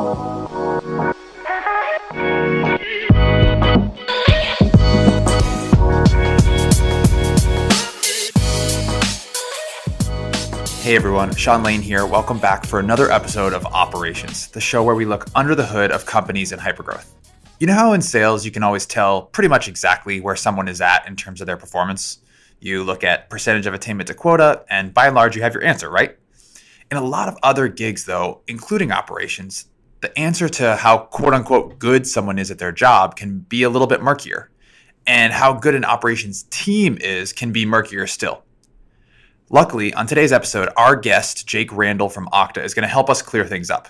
Hey everyone, Sean Lane here. Welcome back for another episode of Operations, the show where we look under the hood of companies in hypergrowth. You know how in sales you can always tell pretty much exactly where someone is at in terms of their performance? You look at percentage of attainment to quota, and by and large, you have your answer, right? In a lot of other gigs, though, including operations, the answer to how quote unquote good someone is at their job can be a little bit murkier. And how good an operations team is can be murkier still. Luckily, on today's episode, our guest, Jake Randall from Okta, is going to help us clear things up.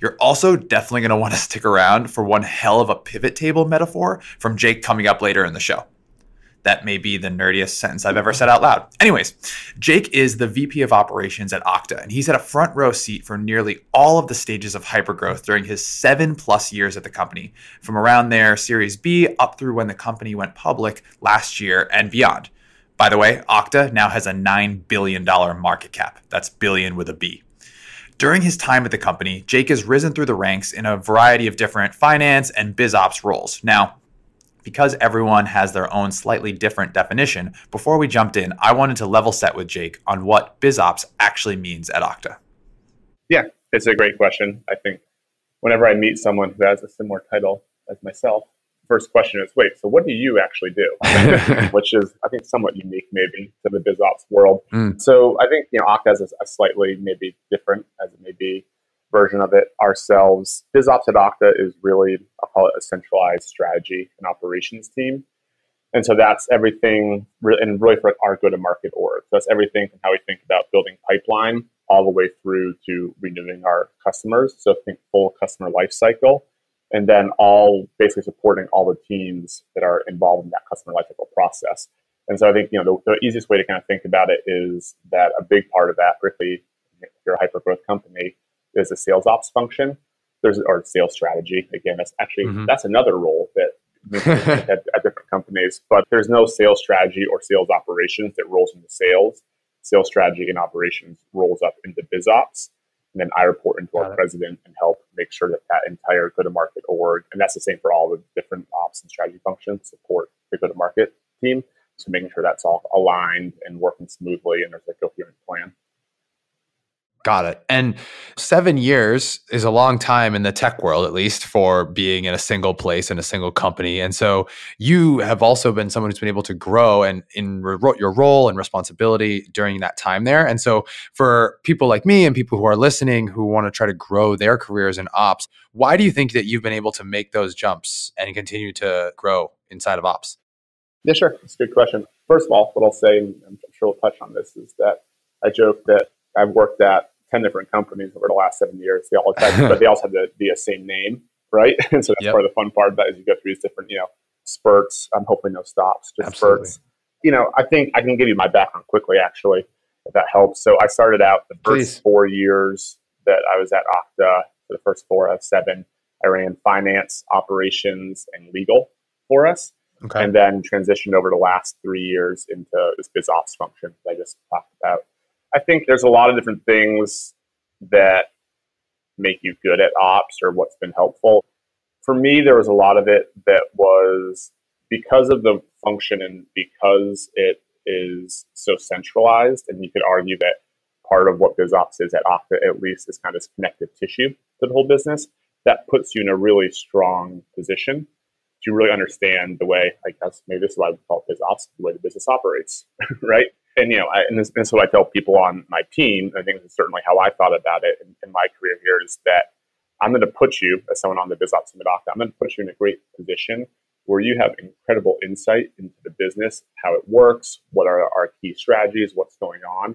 You're also definitely going to want to stick around for one hell of a pivot table metaphor from Jake coming up later in the show. That may be the nerdiest sentence I've ever said out loud. Anyways, Jake is the VP of operations at Okta, and he's had a front row seat for nearly all of the stages of hypergrowth during his seven plus years at the company, from around their Series B up through when the company went public last year and beyond. By the way, Okta now has a $9 billion market cap. That's billion with a B. During his time at the company, Jake has risen through the ranks in a variety of different finance and biz ops roles. Now, because everyone has their own slightly different definition, before we jumped in, I wanted to level set with Jake on what biz ops actually means at Okta. Yeah, it's a great question. I think whenever I meet someone who has a similar title as myself, first question is, wait, so what do you actually do? Which is, I think, somewhat unique maybe to the biz ops world. Mm. So I think, you know, Okta has a, a, slightly maybe different, as it may be, version of it ourselves. Biz ops at Okta is really, I'll call it a centralized strategy and operations team. And so that's everything, and really for our go to market org. So that's everything from how we think about building pipeline all the way through to renewing our customers. So think full customer life cycle and then all basically supporting all the teams that are involved in that customer lifecycle process. And so I think you know the, the, easiest way to kind of think about it is that a big part of that, particularly if you're a hyper growth company, is a sales ops function. There's or sales strategy. Again, that's actually mm-hmm. that's another role that at, at different companies. But there's no sales strategy or sales operations that rolls into sales. Sales strategy and operations rolls up into biz ops. And then I report into Got our it. president and help make sure that that entire go to market org, and that's the same for all the different ops and strategy functions, support the go to market team. So making sure that's all aligned and working smoothly and there's a coherent plan. Got it. And seven years is a long time in the tech world, at least for being in a single place in a single company. And so you have also been someone who's been able to grow and in re- your role and responsibility during that time there. And so for people like me and people who are listening who want to try to grow their careers in ops, why do you think that you've been able to make those jumps and continue to grow inside of ops? Yeah, sure. It's a good question. First of all, what I'll say, and I'm sure we'll touch on this, is that I joke that I've worked at 10 different companies over the last seven years. They all but they also have to be a same name, right? And so that's yep. part of the fun part of that is you go through these different, you know, spurts. Um, I'm hoping no stops, just Absolutely. spurts. You know, I think I can give you my background quickly, actually, if that helps. So I started out the first Please. four years that I was at Okta, for the first four of seven, I ran finance, operations, and legal for us. Okay. And then transitioned over the last three years into this biz ops function that I just talked about. I think there's a lot of different things that make you good at ops or what's been helpful. For me, there was a lot of it that was because of the function and because it is so centralized, and you could argue that part of what BizOps is at Okta, at least, is kind of connective tissue to the whole business. That puts you in a really strong position to really understand the way, I guess maybe this is why we call it BizOps, the way the business operates, right? And you know, I, and this, is what I tell people on my team. I think is certainly how I thought about it in, in my career here is that I'm going to put you as someone on the BizOps Summit I'm going to put you in a great position where you have incredible insight into the business, how it works, what are our key strategies, what's going on,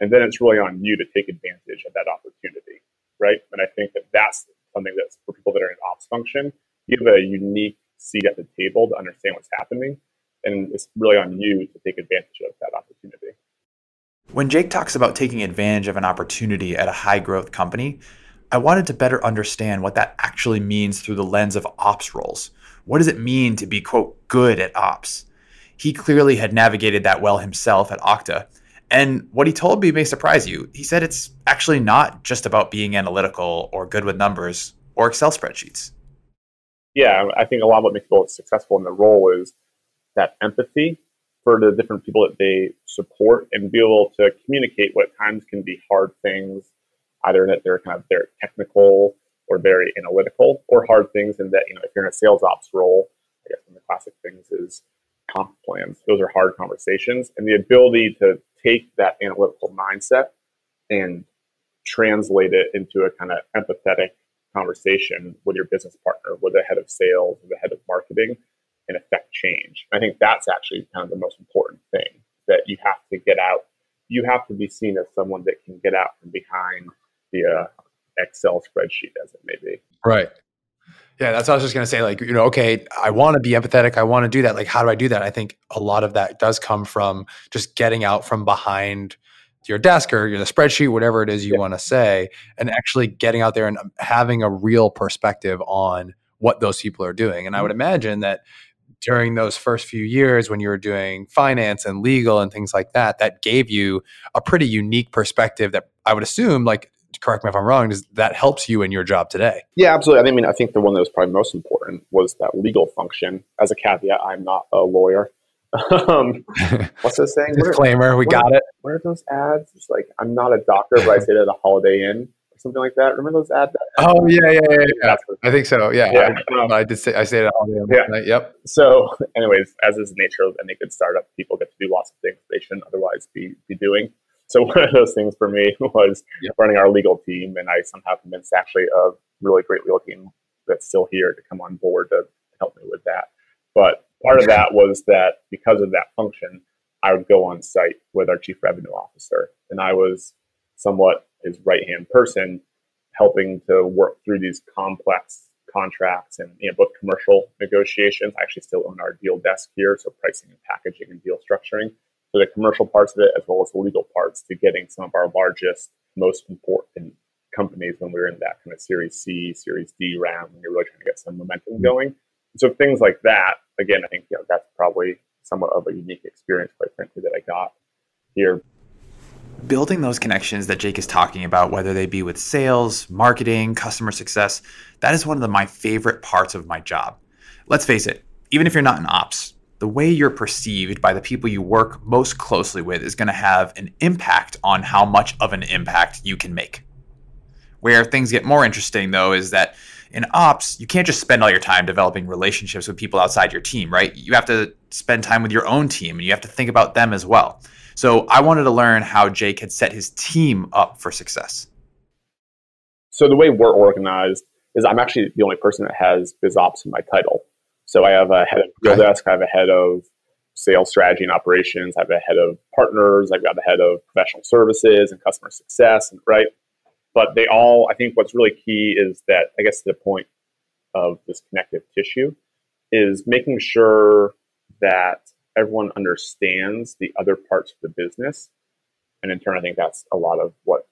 and then it's really on you to take advantage of that opportunity, right? And I think that that's something that's for people that are in ops function. You have a unique seat at the table to understand what's happening and it's really on you to take advantage of that opportunity. When Jake talks about taking advantage of an opportunity at a high growth company, I wanted to better understand what that actually means through the lens of ops roles. What does it mean to be, quote, good at ops? He clearly had navigated that well himself at Okta. And what he told me may surprise you. He said it's actually not just about being analytical or good with numbers or Excel spreadsheets? Yeah, I think a lot of what makes people successful in the role is that empathy for the different people that they support and be able to communicate what times can be hard things, either in that they're kind of very technical or very analytical, or hard things in that, you know, if you're in a sales ops role, I guess one of the classic things is comp plans. Those are hard conversations. And the ability to take that analytical mindset and translate it into a kind of empathetic conversation with your business partner, with the head of sales, with the head of marketing, and affect change. I think that's actually kind of the most important thing that you have to get out. You have to be seen as someone that can get out from behind the uh, Excel spreadsheet, as it may be. Right. Yeah, that's what I was just going to say. Like, you know, okay, I want to be empathetic. I want to do that. Like, how do I do that? I think a lot of that does come from just getting out from behind your desk or the spreadsheet, whatever it is you yeah. want to say, and actually getting out there and having a real perspective on what those people are doing. And I would mm-hmm. imagine that during those first few years when you were doing finance and legal and things like that, that gave you a pretty unique perspective that I would assume, like correct me if I'm wrong, is that helps you in your job today. Yeah, absolutely. I mean, I think the one that was probably most important was that legal function. As a caveat, I'm not a lawyer. um, what's this saying? Disclaimer, we got it. where are those ads? It's like, I'm not a doctor, but I stayed at a Holiday Inn something like that. Remember those ads? Oh, yeah, yeah, yeah. yeah. I think so. Yeah. yeah. I, I did say, I stayed at Holiday Inn yeah. Night. Yep. So, anyways, as is the nature of any good startup, people get to do lots of things they shouldn't otherwise be, be doing. So one of those things for me was yep. running our legal team, and I somehow convinced actually a really great legal team that's still here to come on board to help me with that. But part of that was that because of that function, I would go on site with our chief revenue officer, and I was somewhat his right hand person, helping to work through these complex contracts and you know both commercial negotiations. I actually still own our deal desk here, so pricing and packaging and deal structuring for the commercial parts of it as well as the legal parts to getting some of our largest, most important companies when we are in that kind of Series C, Series D round when you're really trying to get some momentum mm-hmm. going. So things like that, again, I think you know that's probably somewhat of a unique experience, quite frankly, that I got here. Building those connections that Jake is talking about, whether they be with sales, marketing, customer success, that is one of the, my favorite parts of my job. Let's face it, even if you're not in ops, the way you're perceived by the people you work most closely with is going to have an impact on how much of an impact you can make. Where things get more interesting, though, is that in ops, you can't just spend all your time developing relationships with people outside your team, right? You have to spend time with your own team and you have to think about them as well. So I wanted to learn how Jake had set his team up for success. So the way we're organized is I'm actually the only person that has biz ops in my title. So I have a head of deal desk, I have a head of sales strategy and operations, I have a head of partners, I've got the head of professional services and customer success, and right. But they all, I think, what's really key is that I guess the point of this connective tissue is making sure that everyone understands the other parts of the business. And in turn, I think that's a lot of what,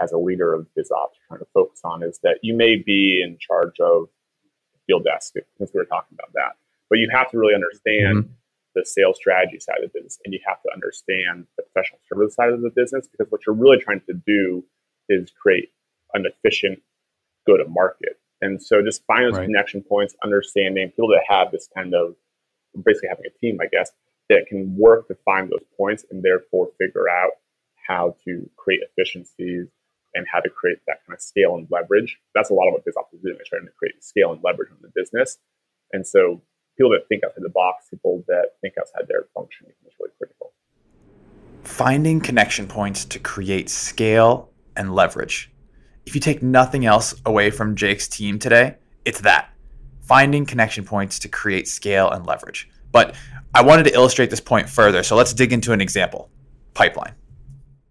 as a leader of BizOps, trying to focus on is that you may be in charge of deal desk since we were talking about that. But you have to really understand mm-hmm. the sales strategy side of the business and you have to understand the professional service side of the business because what you're really trying to do is create an efficient go to market. And so just find those right. connection points, understanding people that have this kind of basically having a team, I guess, that can work to find those points and therefore figure out how to create efficiencies and how to create that kind of scale and leverage. That's a lot of what BizOps is doing, is trying to create scale and leverage in the business. And so people that think outside the box, people that think outside their function is really critical. Finding connection points to create scale and leverage. If you take nothing else away from Jake's team today, it's that finding connection points to create scale and leverage. But I wanted to illustrate this point further. So let's dig into an example pipeline.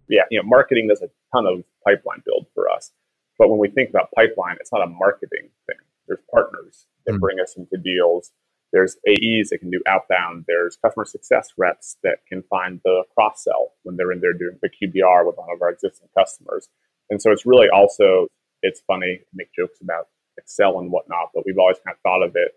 Yeah, you know, marketing does a ton of pipeline build for us. But when we think about pipeline, it's not a marketing thing. There's partners that mm-hmm. bring us into deals. There's AEs that can do outbound. There's customer success reps that can find the cross sell when they're in there doing the QBR with one of our existing customers. And so it's really also, it's funny to make jokes about Excel and whatnot, but we've always kind of thought of it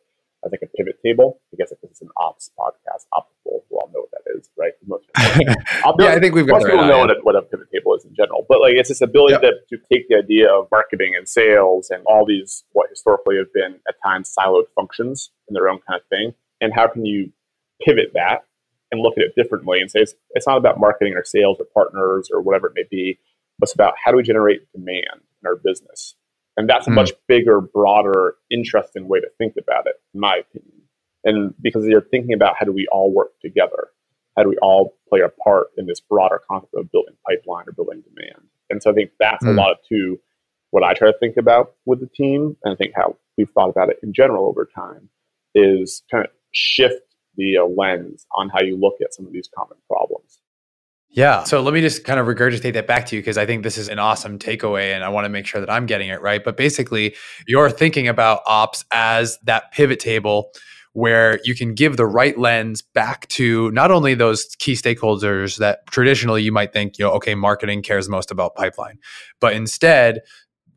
I think a pivot table, I guess if it's an ops podcast, optical, we all know what that is, right? Most yeah, I think we've got most people know what a, what a, pivot table is in general, but like it's this ability yep. to, to take the idea of marketing and sales and all these what historically have been at times siloed functions in their own kind of thing, and how can you pivot that and look at it differently and say it's, it's not about marketing or sales or partners or whatever it may be, but it's about how do we generate demand in our business and that's a mm. much bigger, broader, interesting way to think about it, in my opinion. And because you're thinking about how do we all work together? How do we all play a part in this broader concept of building pipeline or building demand? And so I think that's mm. a lot of to what I try to think about with the team. And I think how we've thought about it in general over time is kind of shift the uh, lens on how you look at some of these common problems. Yeah. So let me just kind of regurgitate that back to you because I think this is an awesome takeaway and I want to make sure that I'm getting it right. But basically, you're thinking about ops as that pivot table where you can give the right lens back to not only those key stakeholders that traditionally you might think, you know, okay, marketing cares most about pipeline, but instead,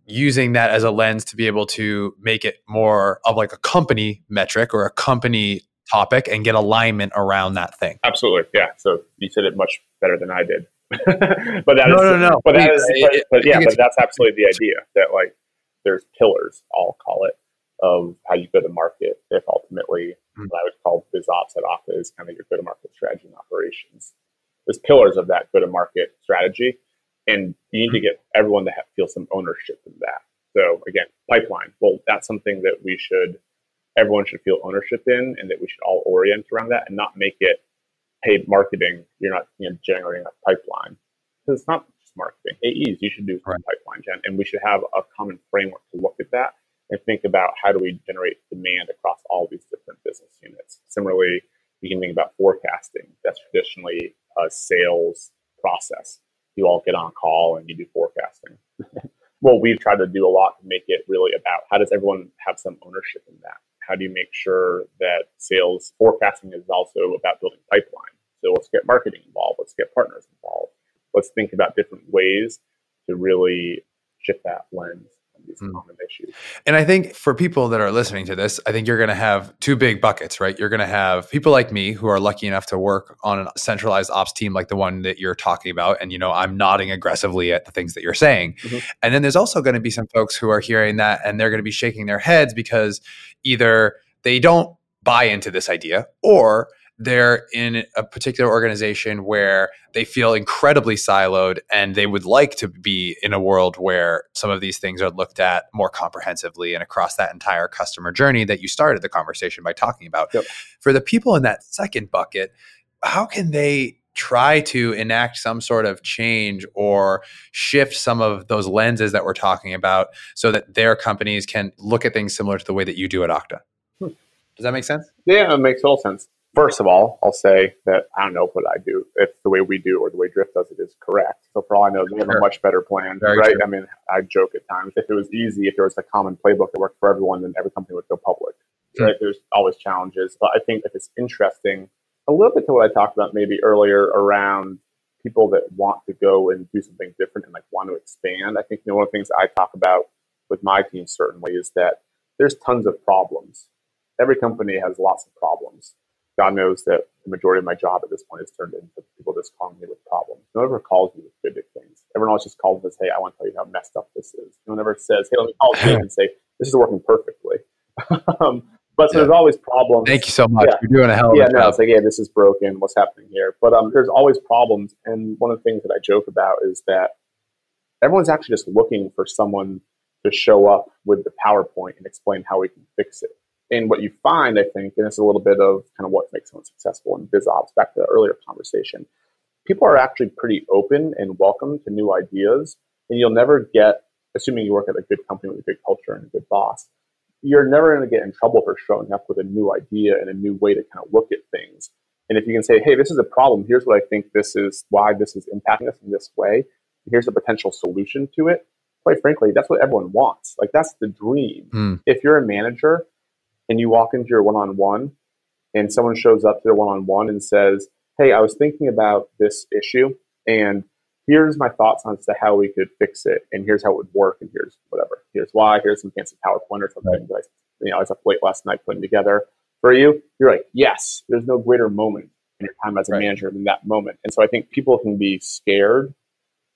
using that as a lens to be able to make it more of like a company metric or a company topic and get alignment around that thing. Absolutely. Yeah. So you said it much better than I did. but that no, is, no, no. But that is, but, but yeah, but that's absolutely the idea that like there's pillars, I'll call it, of how you go to market. If ultimately mm-hmm. what I would call biz ops at Okta is kind of your go to market strategy and operations. There's pillars of that go to market strategy, and you need to get everyone to have, feel some ownership in that. So again, pipeline. Well, that's something that we should everyone should feel ownership in and that we should all orient around that and not make it paid marketing. You're not you know, generating a pipeline. Because it's not just marketing. AEs, you should do right. pipeline gen. And we should have a common framework to look at that and think about how do we generate demand across all these different business units. Similarly, you can think about forecasting. That's traditionally a sales process. You all get on call and you do forecasting. well, we've tried to do a lot to make it really about how does everyone have some ownership in that? How do you make sure that sales forecasting is also about building pipeline? So let's get marketing involved. Let's get partners involved. Let's think about different ways to really shift that lens these mm. common issues. And I think for people that are listening to this, I think you're going to have two big buckets, right? You're going to have people like me who are lucky enough to work on a centralized ops team like the one that you're talking about. And, you know, I'm nodding aggressively at the things that you're saying. Mm-hmm. And then there's also going to be some folks who are hearing that and they're going to be shaking their heads because either they don't buy into this idea or they're in a particular organization where they feel incredibly siloed and they would like to be in a world where some of these things are looked at more comprehensively and across that entire customer journey that you started the conversation by talking about. Yep. For the people in that second bucket, how can they try to enact some sort of change or shift some of those lenses that we're talking about so that their companies can look at things similar to the way that you do at Okta? Hmm. Does that make sense? Yeah, it makes all sense. First of all, I'll say that I don't know what I do. If the way we do or the way Drift does it is correct. So for all I know, they have a much better plan, Very right? True. I mean, I joke at times. If it was easy, if there was a common playbook that worked for everyone, then every company would go public. Mm-hmm. Right? There's always challenges, but I think if it's interesting, a little bit to what I talked about maybe earlier around people that want to go and do something different and like want to expand. I think you know, one of the things I talk about with my team certainly is that there's tons of problems. Every company has lots of problems God knows that the majority of my job at this point is turned into people just calling me with problems. No one ever calls me with good things. Everyone else just calls and says, "Hey, I want to tell you how messed up this is." No one ever says, "Hey, let me call you and say this is working perfectly." um, but so yeah. there's always problems. Thank you so much. Yeah. You're doing a hell of yeah, a job. Yeah, no, it's like, yeah, this is broken. What's happening here? But um, there's always problems, and one of the things that I joke about is that everyone's actually just looking for someone to show up with the PowerPoint and explain how we can fix it. And what you find, I think, and it's a little bit of kind of what makes someone successful in biz ops, back to the earlier conversation, people are actually pretty open and welcome to new ideas. And you'll never get, assuming you work at a good company with a good culture and a good boss, you're never going to get in trouble for showing up with a new idea and a new way to kind of look at things. And if you can say, hey, this is a problem, here's what I think this is, why this is impacting us in this way, here's a potential solution to it. Quite frankly, that's what everyone wants. Like, that's the dream. Mm. If you're a manager and you walk into your one-on-one and someone shows up to their one-on-one and says, "Hey, I was thinking about this issue and here's my thoughts on to how we could fix it and here's how it would work and here's whatever. Here's why, here's some fancy PowerPoint or something right. that I you know, I was up late last night putting together for you. You're like, yes, there's no greater moment in your time as a right. manager than that moment. And so I think people can be scared,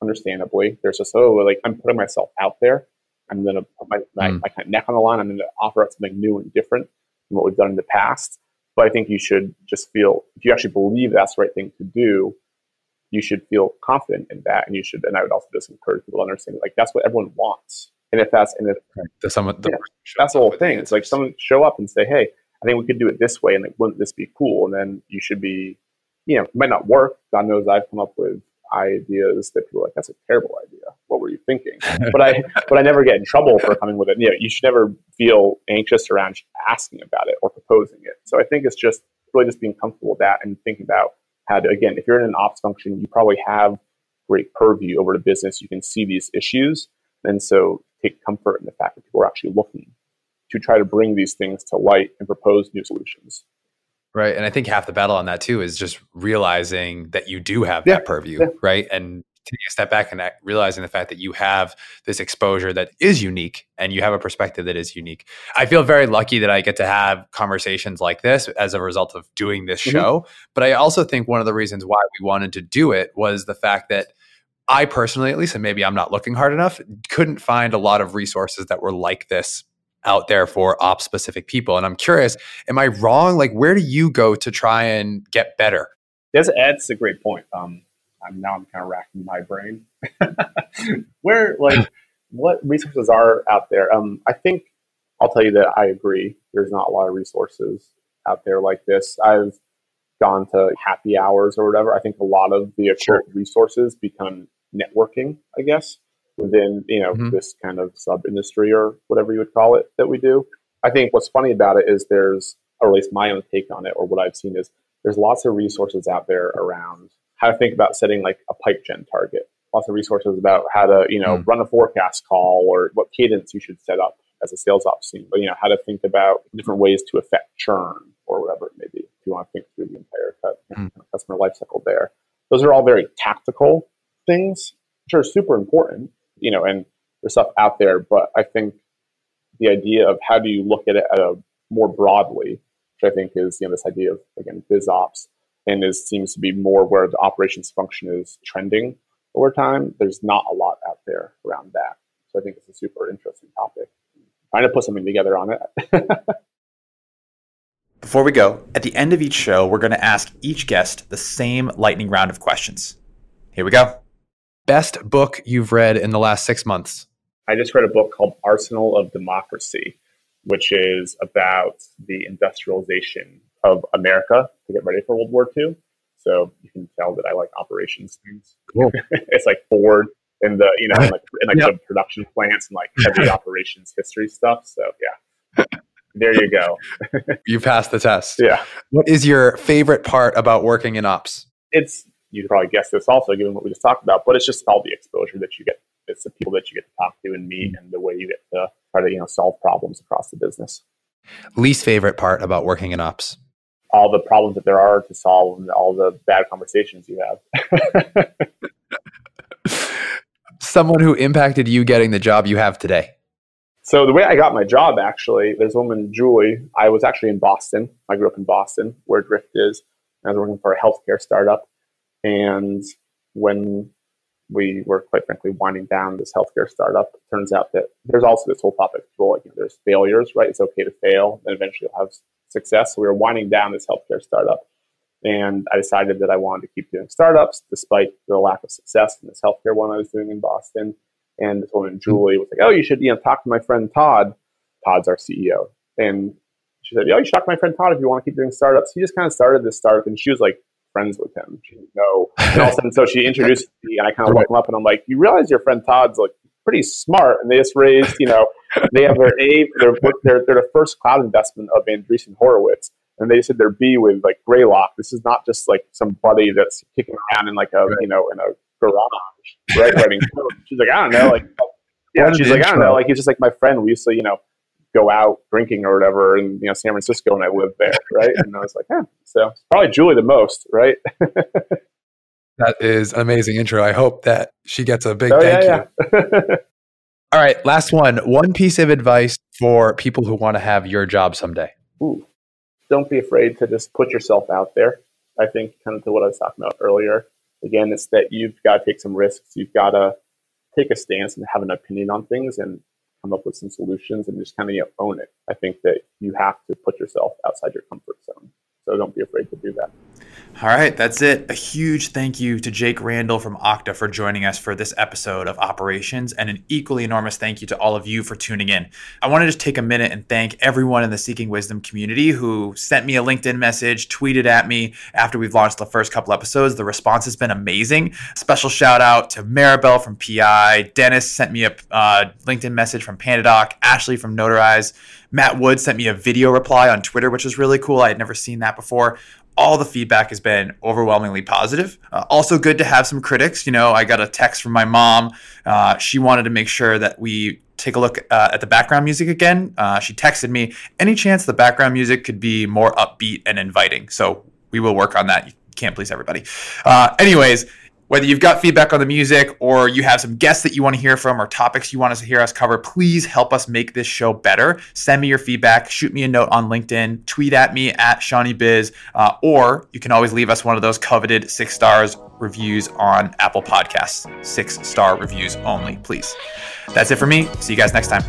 understandably. There's just, oh, like I'm putting myself out there. I'm going to put my, my, mm. my kind of neck on the line. I'm going to offer up something new and different from what we've done in the past. But I think you should just feel, if you actually believe that's the right thing to do, you should feel confident in that. And you should, and I would also just encourage people to understand, like, that's what everyone wants. And if that's, and if the, someone, the yeah, that's the whole thing. It's like someone show up and say, hey, I think we could do it this way, and like, wouldn't this be cool? And then you should be, you know, it might not work. God knows I've come up with ideas that people are like, that's a terrible idea. What were you thinking? but I, but I never get in trouble for coming with it. You know, you should never feel anxious around asking about it or proposing it. So I think it's just really just being comfortable with that and thinking about how to, again, if you're in an ops function, you probably have great purview over the business. You can see these issues. And so take comfort in the fact that people are actually looking to try to bring these things to light and propose new solutions. Right. And I think half the battle on that too is just realizing that you do have yeah. that purview, yeah. right? And taking a step back and realizing the fact that you have this exposure that is unique and you have a perspective that is unique. I feel very lucky that I get to have conversations like this as a result of doing this mm-hmm. show. But I also think one of the reasons why we wanted to do it was the fact that I personally, at least, and maybe I'm not looking hard enough, couldn't find a lot of resources that were like this out there for op specific people. And I'm curious, am I wrong? Like, where do you go to try and get better? That's, that's a great point. Um, I'm now I'm kind of racking my brain. where, like, what resources are out there? Um, I think I'll tell you that I agree. There's not a lot of resources out there like this. I've gone to happy hours or whatever. I think a lot of the sure. resources become networking, I guess within you know mm-hmm. this kind of sub industry or whatever you would call it that we do. I think what's funny about it is there's, or at least my own take on it, or what I've seen is there's lots of resources out there around how to think about setting like a pipe gen target. Lots of resources about how to you know mm. run a forecast call or what cadence you should set up as a sales ops team. But you know how to think about different ways to affect churn or whatever it may be. If you want to think through the entire mm. customer lifecycle there, those are all very tactical things, which are super important you know, and there's stuff out there, but I think the idea of how do you look at it at a more broadly, which I think is you know this idea of again biz ops, and is seems to be more where the operations function is trending over time. There's not a lot out there around that, so I think it's a super interesting topic. I'm trying to put something together on it. Before we go, at the end of each show, we're going to ask each guest the same lightning round of questions. Here we go best book you've read in the last six months? I just read a book called Arsenal of Democracy, which is about the industrialization of America to get ready for World War II. So you can tell that I like operations things. Cool. it's like Ford and the you know in like, in like yep. the production plants and like heavy operations history stuff. So yeah, there you go. you passed the test. Yeah. What is your favorite part about working in ops? It's you could probably guess this also, given what we just talked about. But it's just all the exposure that you get. It's the people that you get to talk to and meet, and the way you get to try to you know solve problems across the business. Least favorite part about working in ops? All the problems that there are to solve, and all the bad conversations you have. Someone who impacted you getting the job you have today. So the way I got my job, actually, there's a woman, Julie. I was actually in Boston. I grew up in Boston, where Drift is. I was working for a healthcare startup, and when we were quite frankly winding down this healthcare startup, it turns out that there's also this whole topic well, like, you know, there's failures, right? It's okay to fail, and eventually you'll have success. So we were winding down this healthcare startup. And I decided that I wanted to keep doing startups despite the lack of success in this healthcare one I was doing in Boston. And this woman, hmm. Julie, was like, Oh, you should you know talk to my friend Todd. Todd's our CEO. And she said, Oh, you should talk to my friend Todd if you want to keep doing startups. He just kind of started this startup and she was like friends with him. She didn't know. And all of a sudden, so she introduced me, and I kind of woke him up, and I'm like, "You realize your friend Todd's like pretty smart, and they just raised, you know, they have their A, they're they're, they're the first cloud investment of Andreessen Horowitz." And they said their B with like Greylock. This is not just like some buddy that's kicking around in like a right. you know in a garage, right? Writing code. She's like, I don't know, like yeah. She's like, I don't know, like he's just like my friend. We used to, you know, go out drinking or whatever in you know San Francisco and I lived there, right? And I was like, yeah. So probably Julie the most, right? that is an amazing intro. I hope that she gets a big oh, thank yeah, you. Yeah. All right, last one. One piece of advice for people who want to have your job someday. Ooh, don't be afraid to just put yourself out there. I think kind of to what I was talking about earlier. Again, it's that you've got to take some risks. You've got to take a stance and have an opinion on things and come up with some solutions and just kind of you know, own it. I think that you have to put yourself outside your comfort zone. So don't be afraid to do that. All right, that's it. A huge thank you to Jake Randall from Okta for joining us for this episode of Operations, and an equally enormous thank you to all of you for tuning in. I want to just take a minute and thank everyone in the Seeking Wisdom community who sent me a LinkedIn message, tweeted at me after we've launched the first couple episodes. The response has been amazing. Special shout out to Maribel from PI, Dennis sent me a uh, LinkedIn message from PandaDoc, Ashley from Notarize. Matt Wood sent me a video reply on Twitter, which was really cool. I had never seen that before all the feedback has been overwhelmingly positive. Uh, also, good to have some critics. You know, I got a text from my mom. Uh, she wanted to make sure that we take a look uh, at the background music again. Uh, she texted me, any chance the background music could be more upbeat and inviting? So we will work on that. You can't please everybody. Uh, anyways, whether you've got feedback on the music or you have some guests that you want to hear from or topics you want us to hear us cover, please help us make this show better. Send me your feedback, shoot me a note on LinkedIn, tweet at me at Shawnee Biz, uh, or you can always leave us one of those coveted six stars reviews on Apple Podcasts. Six star reviews only, please. That's it for me. See you guys next time.